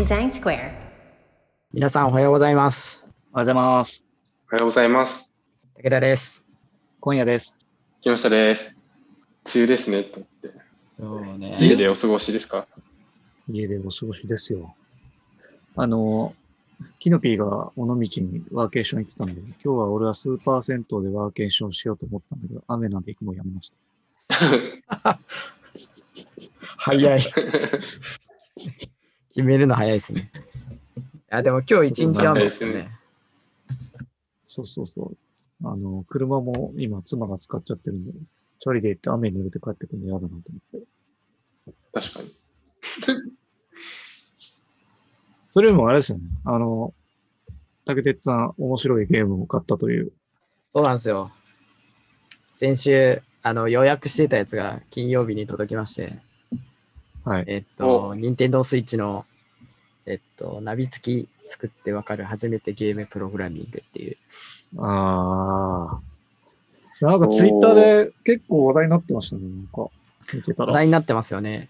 デザインスクエア。皆さんおはようございます。おはようございます。おはようございます。武田です。今夜です。木下です。梅雨ですね、と思って。そうね家でお過ごしですか？家でお過ごしですよ。あの、キノピーが尾道にワーケーション行ってたんで、今日は俺はスーパー銭湯でワーケーションしようと思ったんだけど、雨なんで行くのやめました。早い。決めるの早いですね。あでも今日一日雨ですよね。そうそうそう。あの、車も今妻が使っちゃってるんで、チャリで行って雨に濡れて帰ってくるの嫌だなと思って。確かに。それよりもあれですよね。あの、竹鉄さん面白いゲームを買ったという。そうなんですよ。先週、あの予約してたやつが金曜日に届きまして、はい。えっと、任天堂スイッチの、えっと、ナビ付き作ってわかる初めてゲームプログラミングっていう。ああ。なんかツイッターで結構話題になってましたね。なんか、話ら。題になってますよね。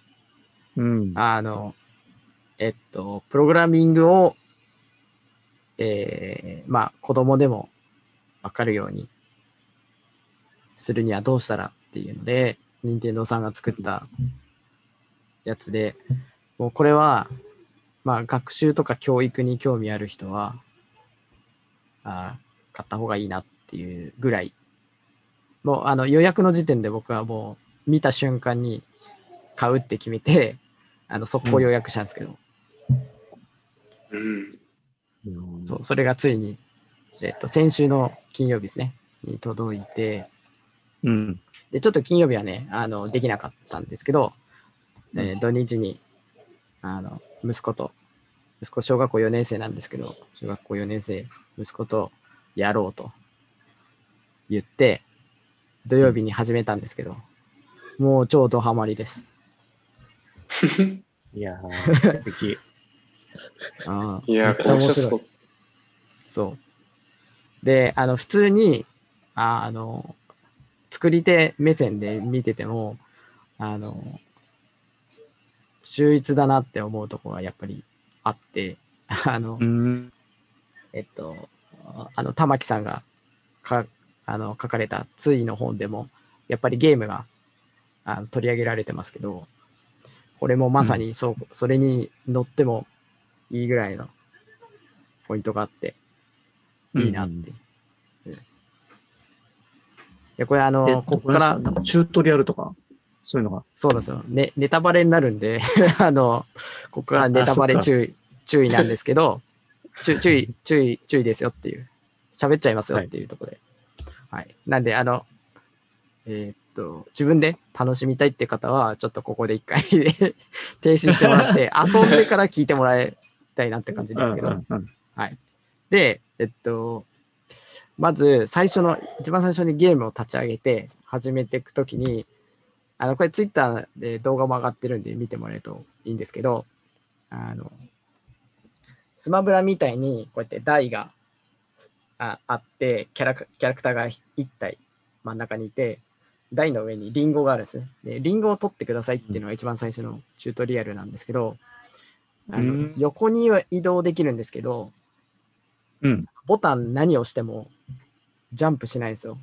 うん。あの、えっと、プログラミングを、えー、まあ、子供でもわかるようにするにはどうしたらっていうので、任天堂さんが作ったやつで、もうこれは、まあ、学習とか教育に興味ある人は、あー買った方がいいなっていうぐらい、もうあの予約の時点で僕はもう見た瞬間に買うって決めて、あの速攻予約したんですけど、うん。うんそう、それがついに、えっと、先週の金曜日ですね、に届いて、うん。で、ちょっと金曜日はね、あの、できなかったんですけど、えー土日に、あの、息子と、息子小学校4年生なんですけど、小学校4年生、息子とやろうと言って、土曜日に始めたんですけど、もう超ドハマりです。いやー、素敵。あーいや、めっちゃ面白いそう。。そう。で、あの、普通に、ああの、作り手目線で見てても、あの、秀逸だなって思うところがやっぱりあって、あの、うん。えっと、あの、玉木さんがかあの書かれたついの本でも、やっぱりゲームがあの取り上げられてますけど、これもまさにそう、それに乗ってもいいぐらいのポイントがあって、いいなって。うんで、これあえの、ここから、チュートリアルとか、そういうのが。そうなんですよ。ね、ネタバレになるんで、あの、ここからネタバレ注意、注意なんですけど、注注意、注意、注意ですよっていう。喋っちゃいますよっていうところで。はい。なんで、あの、えーっと、自分で楽しみたいって方は、ちょっとここで一回 停止してもらって、遊んでから聞いてもらいたいなって感じですけど。はい。で、えっと、まず最初の、一番最初にゲームを立ち上げて始めていくときに、あの、これツイッターで動画も上がってるんで見てもらえるといいんですけど、あの、スマブラみたいにこうやって台がああってキャラク、キャラクターが1体真ん中にいて、台の上にリンゴがあるんですね。で、リンゴを取ってくださいっていうのが一番最初のチュートリアルなんですけど、あのうん横には移動できるんですけど、うん。ボタン何を押してもジャンプしないんですよ。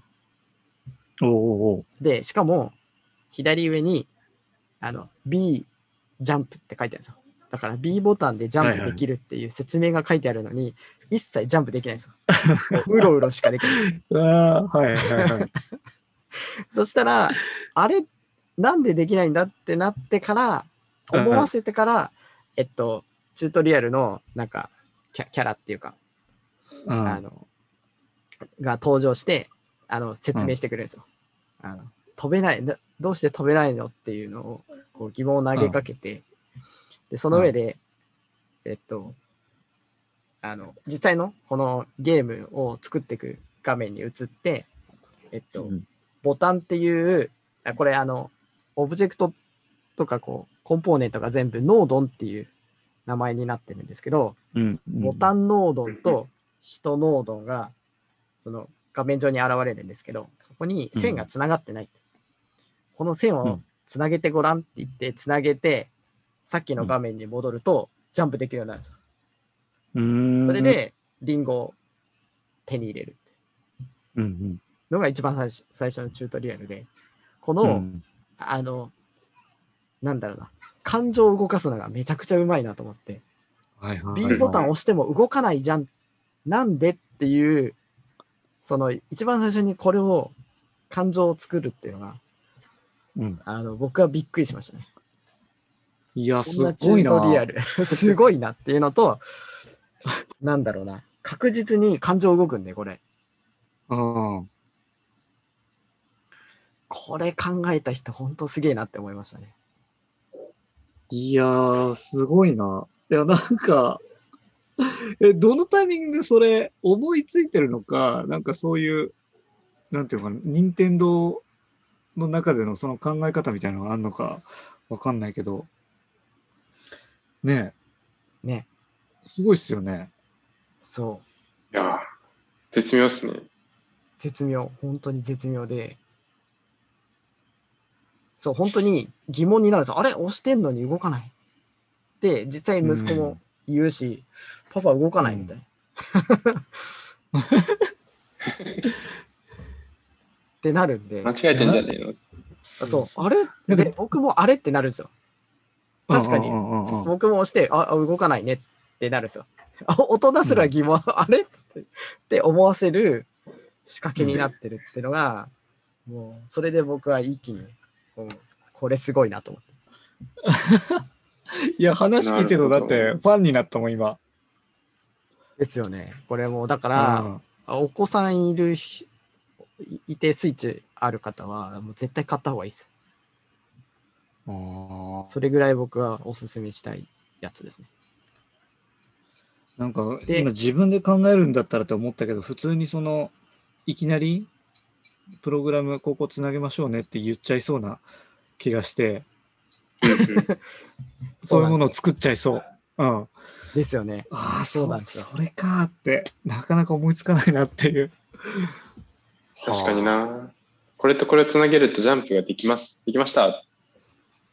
おうおうで、しかも左上にあの B ジャンプって書いてあるんですよ。だから B ボタンでジャンプできるっていう説明が書いてあるのに、一切ジャンプできないんですよ。うろうろしかできない。ああ、はいはいはい。そしたら、あれ、なんでできないんだってなってから、思わせてから、えっと、チュートリアルのなんかキャキャラっていうか、うんあの、が登場して、あの、説明してくれるんですよ。あの、飛べない、などうして飛べないのっていうのを、こう疑問を投げかけて、で、その上で、えっと、あの、実際のこのゲームを作っていく画面に移って、えっと、うんボタンっていう、あこれあの、オブジェクトとかこう、コンポーネントが全部ノードンっていう名前になってるんですけど、うん。ボタンノードンと人ノードンがその画面上に現れるんですけど、そこに線がつながってない。この線をうんつなげてごらんって言って、つなげて、さっきの画面に戻ると、ジャンプできるようになるんですよ。それ、で、リンゴを手に入れるってうんうん。のが一番最初最初のチュートリアルで、こうの、んあの、なんだろうな、感情を動かすのがめちゃくちゃうまいなと思って、はいはい。B ボタンを押しても動かないじゃん。なんでっていう、その一番最初にこれを、感情を作るっていうのが、うん。あの僕はびっくりしましたね。いや、すごいな。リアル、すごいなっていうのと、なんだろうな、確実に感情動くんで、これ。うん。これ考えた人、ほんとすげえなって思いましたね。いやー、すごいな。いや、なんか、え、どのタイミングでそれ思いついてるのか、なんかそういう、なんていうのかな、任天堂の中でのその考え方みたいなのがあるのかわかんないけど、ねね、え、すごいっすよね。そう。いやー、絶妙っすね。絶妙、本当に絶妙で、そう、本当に疑問になるんですよ。あれ、押してんのに動かない。で、実際息子も言うし、パパ動かないみたいな。ってなるんで。間、違えてんじゃねえの？そう、あれ？で、僕もあれってなるんですよ。確かにうんうんうん。うん僕も押して、あ、あ動かないね。ってなるんですよ。あ音出すら疑問、あれ？ってって思わせる仕掛けになってるっていうのが、もう、それで僕は一気に、こうこれすごいなと思って。いや、話聞いてると、だってファンになったもん、今。ですよね。これもう、だから、うん。お子さんいるひいいてスイッチある方は、もう絶対買った方がいいです。あーそれぐらい僕はおすすめしたいやつですね。なんかで今自分で考えるんだったらと思ったけど、普通にその、いきなり、プログラムここつなげましょうねって言っちゃいそうな気がして、そういうものを作っちゃいそう。うん。ですよね。ああ、そううなんですよそれかって、なかなか思いつかないなっていう。確かにな。これとこれをつなげるとジャンプができます。できましたっ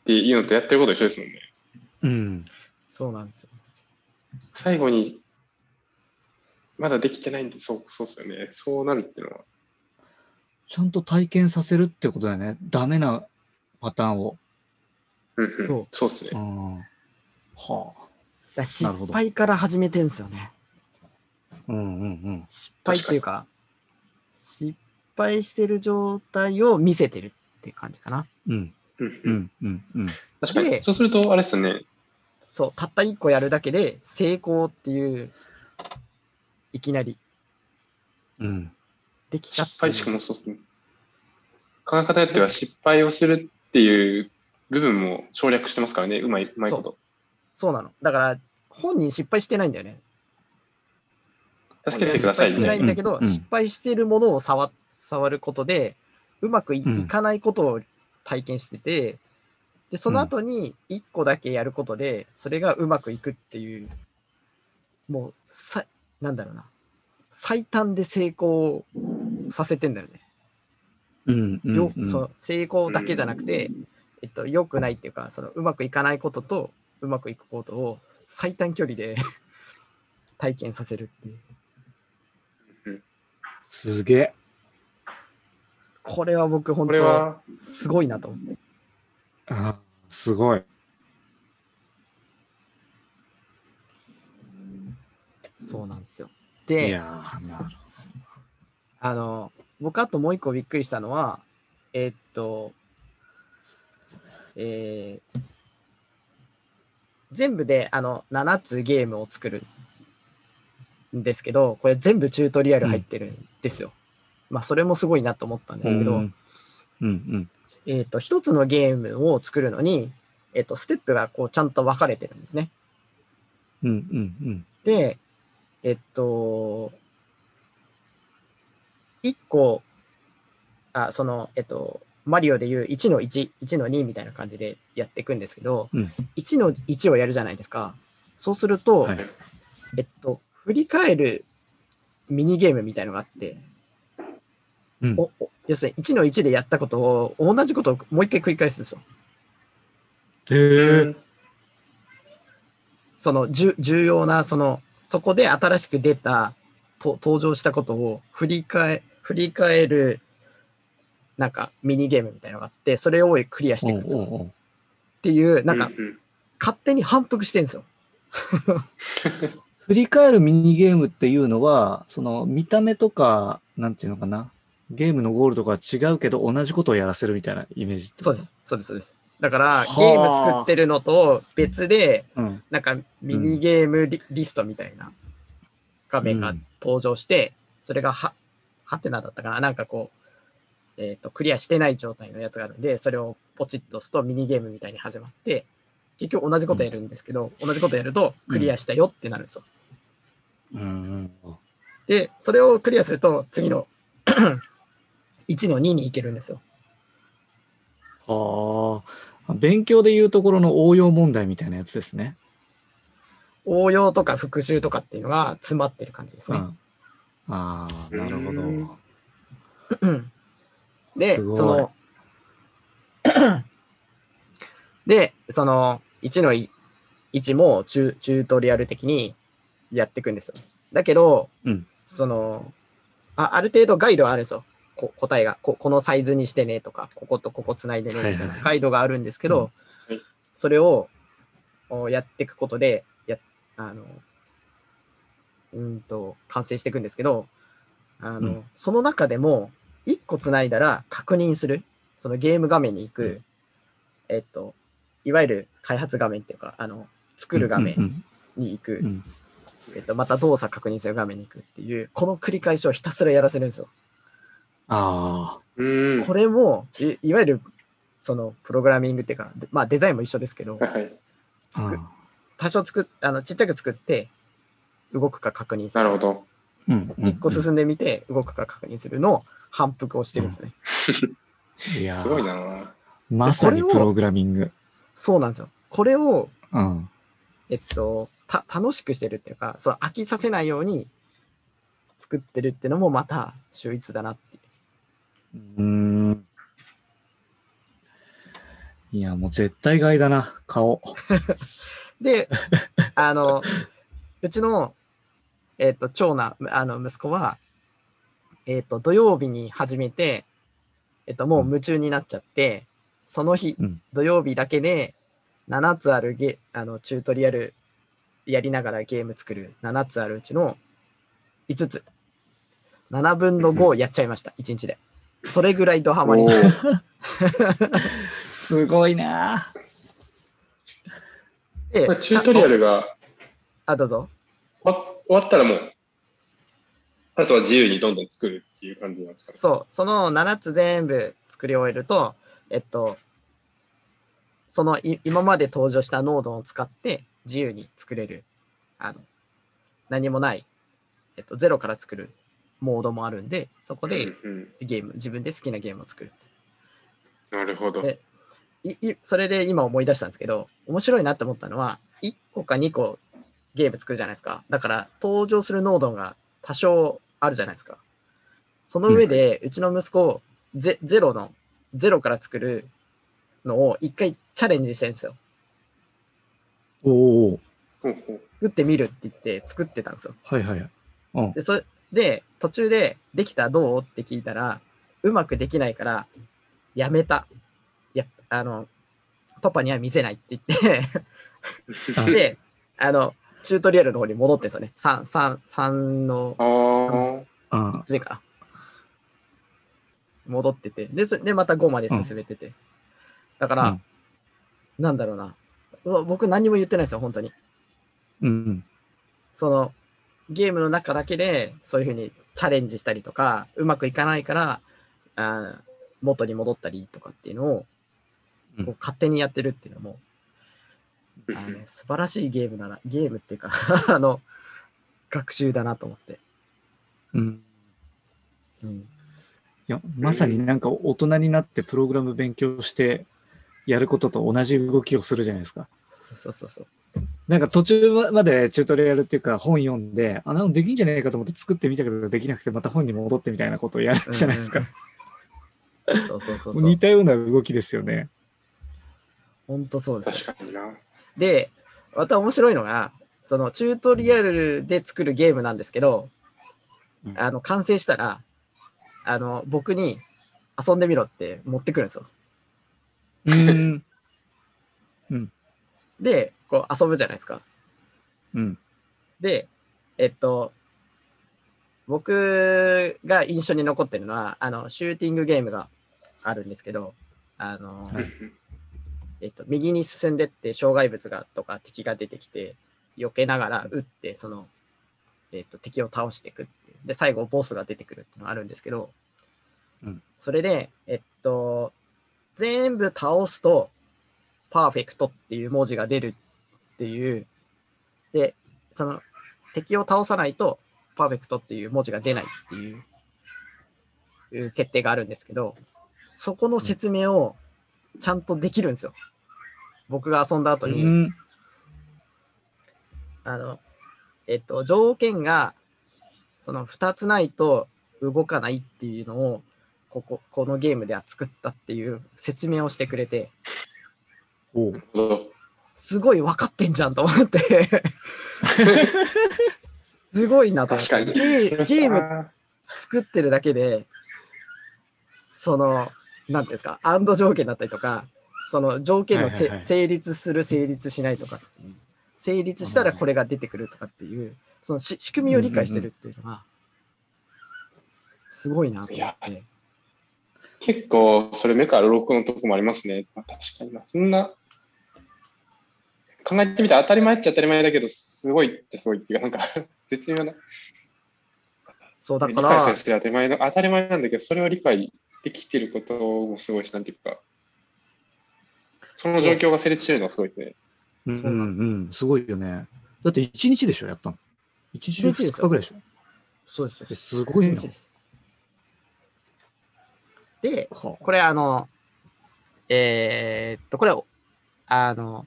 ていうのとやってること一緒ですもんね。うん。そうなんですよ。最後に、まだできてないんで、そう、そうっすよね。そうなるっていうのは。ちゃんと体験させるってことだよね。ダメなパターンを。うんうんそうそうっすね。うん。はあ。だから失なるほど敗から始めてんすよね。うんうんうん。失敗っていうか、失敗してる状態を見せてるって感じかな。うんうんううんんうんうん。確かでに。そうすると、あれっすね。そう、たった一個やるだけで成功っていう、いきなりうん。できた失敗しかもそうですね。考え方によっては失敗をするっていう部分も省略してますからね。うまい、うまいこと。そうなの。だから、本人失敗してないんだよね。助けてください失敗してないね。んだけど、うんうん失敗してるものを触触ることで、うまくい,、うんかないことを体験してて、で、その後に1個だけやることで、それがうまくいくっていう、もう、さ、なんだろうな。最短で成功させてんだよね。うんうんようん。その成功だけじゃなくて、えっと、良くないっていうか、そのうまくいかないこととうまくいくことを最短距離で 体験させるっていう。すげえ。これは僕本これ当は、すごいなと思って。あすごい。そうなんですよ。いで、やーなるほあの、僕あともう一個びっくりしたのは、えーっと、えー全部であの7つゲームを作るんですけど、これ全部チュートリアル入ってるんですよ。まあ、それもすごいなと思ったんでど。すけど、うんうんえっ、と、一つのゲームを作るのに、えっ、と、ステップがこうちゃんと分かれてるんですね。うんうんうんで、えっと、一個、あ、その、えっと、マリオでいう1の1、1の2みたいな感じでやっていくんですけど、うん1の1をやるじゃないですか。そうすると、はいえっと、振り返るミニゲームみたいのがあって、うんおお要するに1の1でやったことを同じことをもう一回繰り返すんですよ。へえ。そのじゅ重要な、その、そこで新しく出た、と登場したことを振り返、振り返る、なんかミニゲームみたいなのがあって、それをクリアしていくんですよ。っおうおうおうていう、なんかううん勝手に反復してるんですよ。振り返るミニゲームっていうのは、その見た目とか、なんていうのかな、ゲームのゴールとかは違うけど同じことをやらせるみたいなイメージそうです。。そうです、そうです。だから、はあゲーム作ってるのと別で、うん。なんかミニゲームリ,、リストみたいな画面がうん登場して、それがは、はてなだったかななんかこう、えっ、と、クリアしてない状態のやつがあるんで、それをポチッと押すとミニゲームみたいに始まって、結局同じことやるんですけど、同じことやるとクリアしたよってなるんですよ。うんうんで、それをクリアすると次の 1の2に行けるんですよ。はあ。勉強でいうところの応用問題みたいなやつですね。応用とか復習とかっていうのが詰まってる感じですね。うん。ああ、なるほうんど。でその、で、その1の1もチュチュートリアル的にやっていくんですよ。だけど、うん。そのあ、ある程度ガイドはあるんですよ。こ答えが。こ、このサイズにしてねとか、こことここつないでねみたいなガイドがあるんですけど、それをおやっていくことで、やあの、うんと、完成していくんですけど、あの、うん。その中でも、1個つないだら確認する、そのゲーム画面に行く、うん。えっと、いわゆる開発画面っていうか、あの、作る画面うんに行く、えっと、また動作確認する画面に行くっていう、この繰り返しをひたすらやらせるんですよ。あうん。これも、いいわゆる、その、プログラミングっていうか、でまあ、デザインも一緒ですけど、はい多少作っあの、ちっちゃく作って、動くか確認する。なるほど。一個進んでみて、動くか確認するのを反復をしてるんですよね。いやーすごいな。まさにプログラミング。そうなんですよ。これを、うん。えっと、た楽しくしてるっていうか、そう飽きさせないように作ってるっていうのもまた秀逸だなっていう。うーん。いや、もう絶対買いだな、顔。で、あの、うちの、えっと、長男、あの、息子は、えっと、土曜日に始めて、えっと、もう夢中になっちゃって、その日、うん土曜日だけで7つあるゲあのチュートリアルやりながらゲーム作る7つあるうちの5つ。7分の5を やっちゃいました、1日で。それぐらいドハマり すごいな。でこれチュートリアルがあ、どうぞ。終わ終わったらもう、あとは自由にどんどん作るっていう感じなんですかね。そう、その7つ全部作り終えると、えっと、そのい今まで登場したノードを使って自由に作れる、あの、何もない、えっと、ゼロから作るモードもあるんで、そこでゲーム、自分で好きなゲームを作るってなるほど。でいいそれで今思い出したんですけど、面白いなって思ったのは、1個か2個ゲーム作るじゃないですか。だから、登場するノードが多少あるじゃないですか。その上で、うちの息子、ゼゼロの、ゼロから作るのを一回チャレンジしてるんですよ。おお。作ってみるって言って作ってたんですよ。はいはいはい。うん。で、それで、途中で、できたどう？って聞いたら、うまくできないから、やめた。や、あの、パパには見せないって言って、あで、あの、チュートリアルの方に戻ってんですよね。3、3、3のああ、うん。爪かな。戻ってて。で、そでまた5まで進めてて。だから、うんなんだろうな。僕何も言ってないですよ、本当に。うん。その、ゲームの中だけで、そういうふうにチャレンジしたりとか、うまくいかないから、あー元に戻ったりとかっていうのを、うんこう勝手にやってるっていうのも、うんあの素晴らしいゲームだな、ゲームっていうか あの、学習だなと思って。うん。うん、いや、まさになんか大人になってプログラム勉強してやることと同じ動きをするじゃないですか。そうそうそうそう。なんか途中までチュートリアルっていうか本読んで、あ、なんかできんじゃないかと思って作ってみたけどできなくてまた本に戻ってみたいなことをやるじゃないですか。うんうんそうそうそう。似たような動きですよね。本当そうですよ。確かにな。で、また面白いのが、そのチュートリアルで作るゲームなんですけど、うんあの完成したら、あの僕に遊んでみろって持ってくるんですよ。うん。で、こう遊ぶじゃないですか。うん。で、えっと、僕が印象に残ってるのは、あの、シューティングゲームがあるんですけど、あの、はいえっと、右に進んでって障害物がとか敵が出てきて、避けながら撃って、その、えっと、敵を倒していくっていう。で、最後、ボスが出てくるっていうのがあるんですけど、うんそれで、えっと、全部倒すと、パーフェクトっていう文字が出るっていう、で、その、敵を倒さないと、パーフェクトっていう文字が出ないっていう設定があるんですけど、そこの説明をちゃんとできるんですよ。僕が遊んだ後に、うん。あの、えっと、条件が、その2つないと動かないっていうのを、ここ、このゲームでは作ったっていう説明をしてくれて。すごい分かってんじゃんと思って、すごいなと思って。確かに。ゲーゲームム。作ってるだけで、その、なんていうんですか、アンド条件だったりとか、その条件のせ、はいはいはい成立する、成立しないとか、成立したらこれが出てくるとかっていう、そのし仕組みを理解してるっていうのが、すごいなと思って。結構、それ目から鱗のとこもありますね。まあ、確かにな。そんな、考えてみたら当たり前っちゃ当たり前だけど、すごいってすごいっていうか、なんか、絶妙な。そう、だ理解からさ、せて当たり前の、当たり前なんだけど、それを理解できてることもすごいし、なんていうか、その状況が成立してるのはすごいですね。うんそうん、すごいよね。だって1日でしょ、やったの。1日一日です2日ぐらいでしょ。そうです。そうですすごいなでこれあの、えーっと、これ、あの、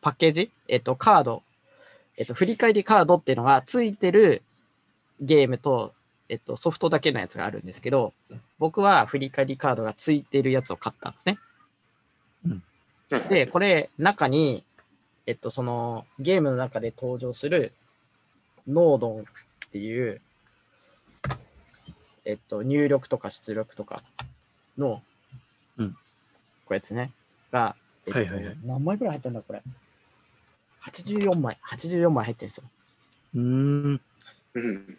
パッケージ？えっと、カード、えっと、振り返りカードっていうのがついてるゲームと、えっと、ソフトだけのやつがあるんですけど、僕は振り返りカードがついてるやつを買ったんですね。で、これ、中に、えっと、その、ゲームの中で登場する、ノードンっていう、えっと、入力とか出力とかの、うんこうやつね、が、えっとはいはいはい何枚ぐらい入ってんだ、これ？84枚、84枚入ってるんですよ。うーん。うん。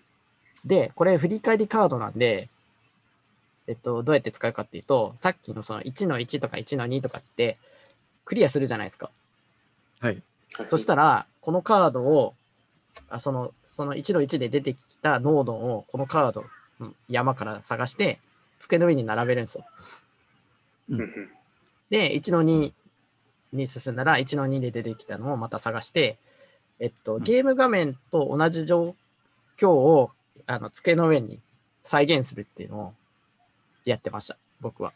で、これ振り返りカードなんで、えっと、どうやって使うかっていうと、さっきのその1の1とか1の2とかって、クリアするじゃないですか。はい。そしたら、このカードを、あその、その1の1で出てきたノードを、このカード、うん山から探して、机の上に並べるんですよ。うんうんで、1の2に進んだら、1の2で出てきたのをまた探して、えっと、んゲーム画面と同じ状況を、あの、机の上に再現するっていうのをやってました、僕は。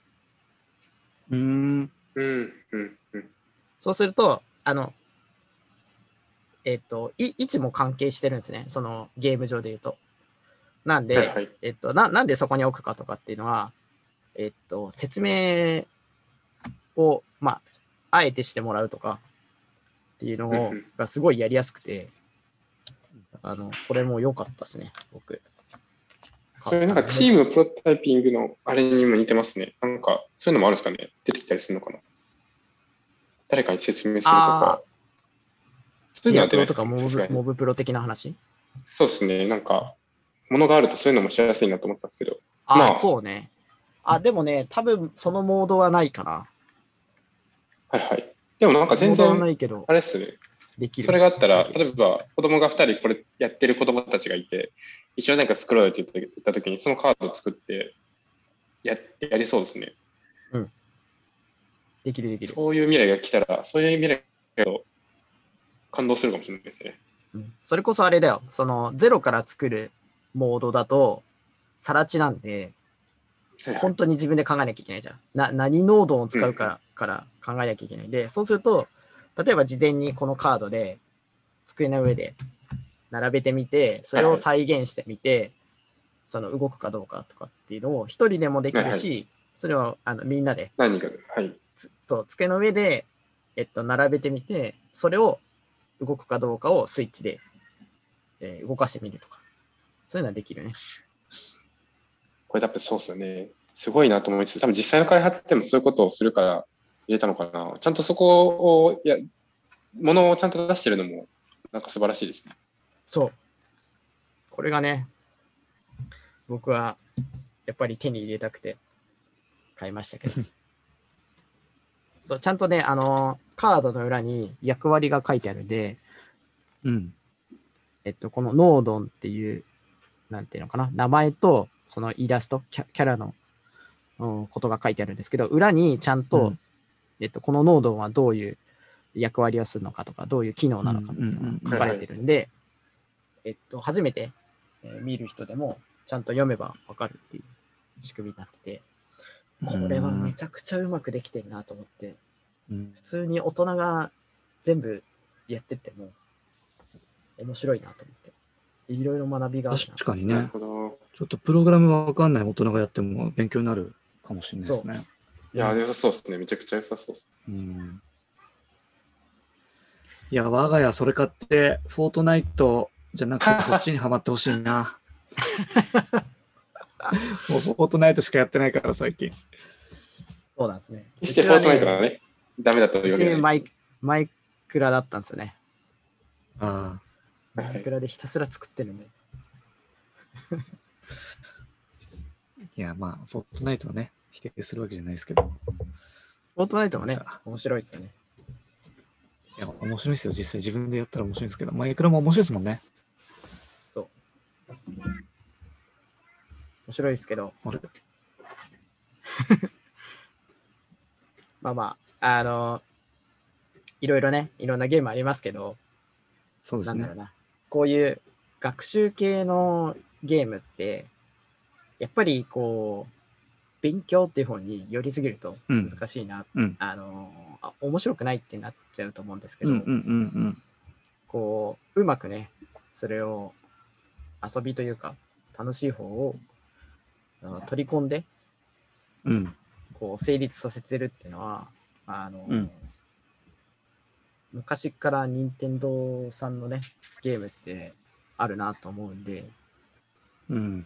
うーん。うんうんうんそうすると、あの、えっと、い位置も関係してるんですね。そのゲーム上で言うと。なんで、はいはい。えっとな、なんでそこに置くかとかっていうのは、えっと、説明を、まあ、あえてしてもらうとかっていうのがすごいやりやすくて、あの、これも良かったですね、僕。それなんかチームのプロトタイピングのあれにも似てますね。なんかそういうのもあるんですかね？出てきたりするのかな？誰かに説明するとか。あ。そういうのはリアプロとかモブプロ的な話？そうですね。なんか、ものがあるとそういうのもしやすいなと思ったんですけど。あ、まあそうね。あ、でもね、多分そのモードはないかな。はいはい。でもなんか全然、いけどあ、れっすね。できる。それがあったら、例えば子供が2人これやってる子供たちがいて、一緒に何か作ろうよって言った時に、そのカードを作ってややりそうですね。できるできる。そういう未来が来たら、そういう未来が来たら感動するかもしれないですね。うんそれこそあれだよ。その、ゼロから作るモードだと、さら地なんで、本当に自分で考えなきゃいけないじゃん。な何ノードを使うから,、から考えなきゃいけないんで、そうすると、例えば事前にこのカードで机の上で並べてみて、それを再現してみて、その動くかどうかとかっていうのを一人でもできるし、はいそれをあのみんなで何人かで。はい。つそう机の上でえっと、並べてみて、それを動くかどうかをスイッチで、えー動かしてみるとか。そういうのはできるね。これだってそうですよね。すごいなと思いつつ、多分実際の開発でもそういうことをするから入れたのかな。ちゃんとそこを、いや、ものをちゃんと出してるのも、なんか素晴らしいですね。そう。これがね、僕はやっぱり手に入れたくて買いましたけど。そう、ちゃんとね、あのカードの裏に役割が書いてあるんで、うん。えっと、このノードンっていう、なんていうのかな、名前とそのイラスト、キャキャラの、うんことが書いてあるんですけど、裏にちゃんと、うん。えっと、このノードンはどういう役割をするのかとか、どういう機能なのかっていうのが書かれてるんで、えっと、初めて、えー見る人でもちゃんと読めばわかるっていう仕組みになってて、これはめちゃくちゃうまくできてるなと思って、うん。普通に大人が全部やってっても面白いなと思って。いろいろ学びがあるな。確かにね。なるほど。ちょっとプログラムわかんない大人がやっても勉強になるかもしれないですね。いや、良さそうですね。めちゃくちゃ良さそうです。うん。いや、我が家それ買って、フォートナイトじゃなくて、そっちにはまってほしいな。もうフォートナイトしかやってないから、最近。そうなんですね。決してフォートナイトがね、ダメだとう言われない。ちマイマイクラだったんですよね。ああ。マイクラでひたすら作ってるんで。いや、まあ、フォートナイトはね、否定するわけじゃないですけど。フォートナイトもね、面白いですよね。いや、面白いですよ、実際自分でやったら面白いですけど、マイクラも面白いですもんね。そう。面白いですけど、まあまあ、あの、いろいろね、いろんなゲームありますけど、そうですねなんだろう。な、こういう学習系のゲームって、やっぱりこう、勉強っていう方に寄りすぎるとうん難しいな、うん。あのあ、面白くないってなっちゃうと思うんですけど、うんうんうんこう、うまくね、それを遊びというか、楽しい方を取り込んで、うん。うん。こう、成立させてるっていうのは、あの、うん昔から任天堂さんのね、ゲームってあるなと思うんで、うん。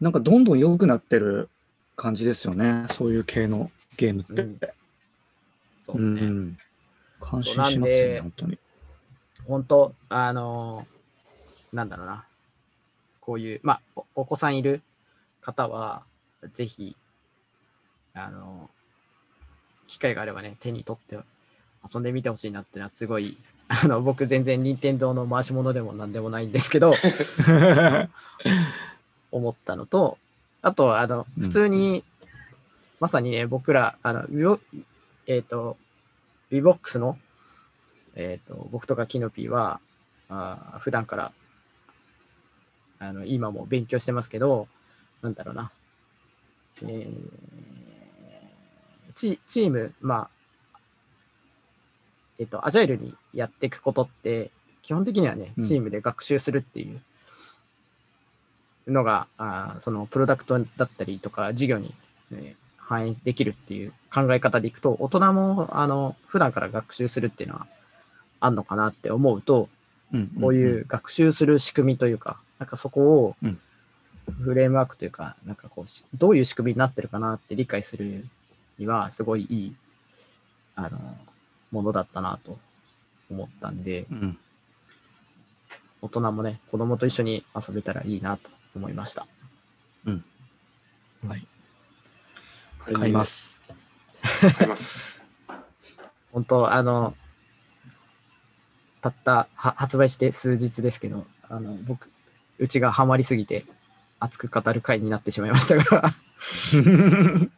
なんかどんどん良くなってる感じですよね。そういう系のゲームって。うんそうですね。ん。感心しますよね、で本当に。本当あのなんだろうな、こういう、まあ、おお子さんいる方は、ぜひ、あの機会があればね、手に取って遊んでみてほしいなってのは、すごい、あの、僕全然任天堂の回し物でもなんでもないんですけど、思ったのと、あと、あの、うん普通に、まさにね、僕ら、あの、えっ、と、ウィボックスの、えっ、と、僕とかキノピーは、あー普段から、あの、今も勉強してますけど、なんだろうな、えーチチーム、まあ、えっ、と、アジャイルにやっていくことって、基本的にはね、うん。チームで学習するっていう。のが、あーそのプロダクトだったりとか事業に、えー反映できるっていう考え方でいくと、大人もあの普段から学習するっていうのはあんのかなって思うと、こういう学習する仕組みというか、なんかそこをうん。フレームワークというか、なんかこうし、どういう仕組みになってるかなって理解するには、すごいいい、あの、ものだったなと思ったんで、うん。うん。大人もね、子供と一緒に遊べたらいいなと思いました。はい。はい買いま。す。買います。本当あの、たったは発売して数日ですけど、あの僕、うちがハマりすぎて熱く語る回になってしまいましたが、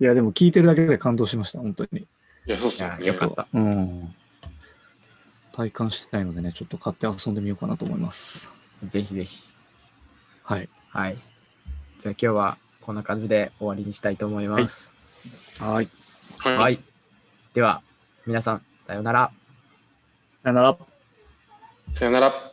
いや、でも聞いてるだけで感動しました、本当に。いや、そうすね。よかった。うん。体感したいのでね、ちょっと買って遊んでみようかなと思います。ぜひぜひ。はい。はい。じゃあ今日はこんな感じで終わりにしたいと思います。はい。はい。はい。では、皆さん、さようなら。さよなら。さよなら。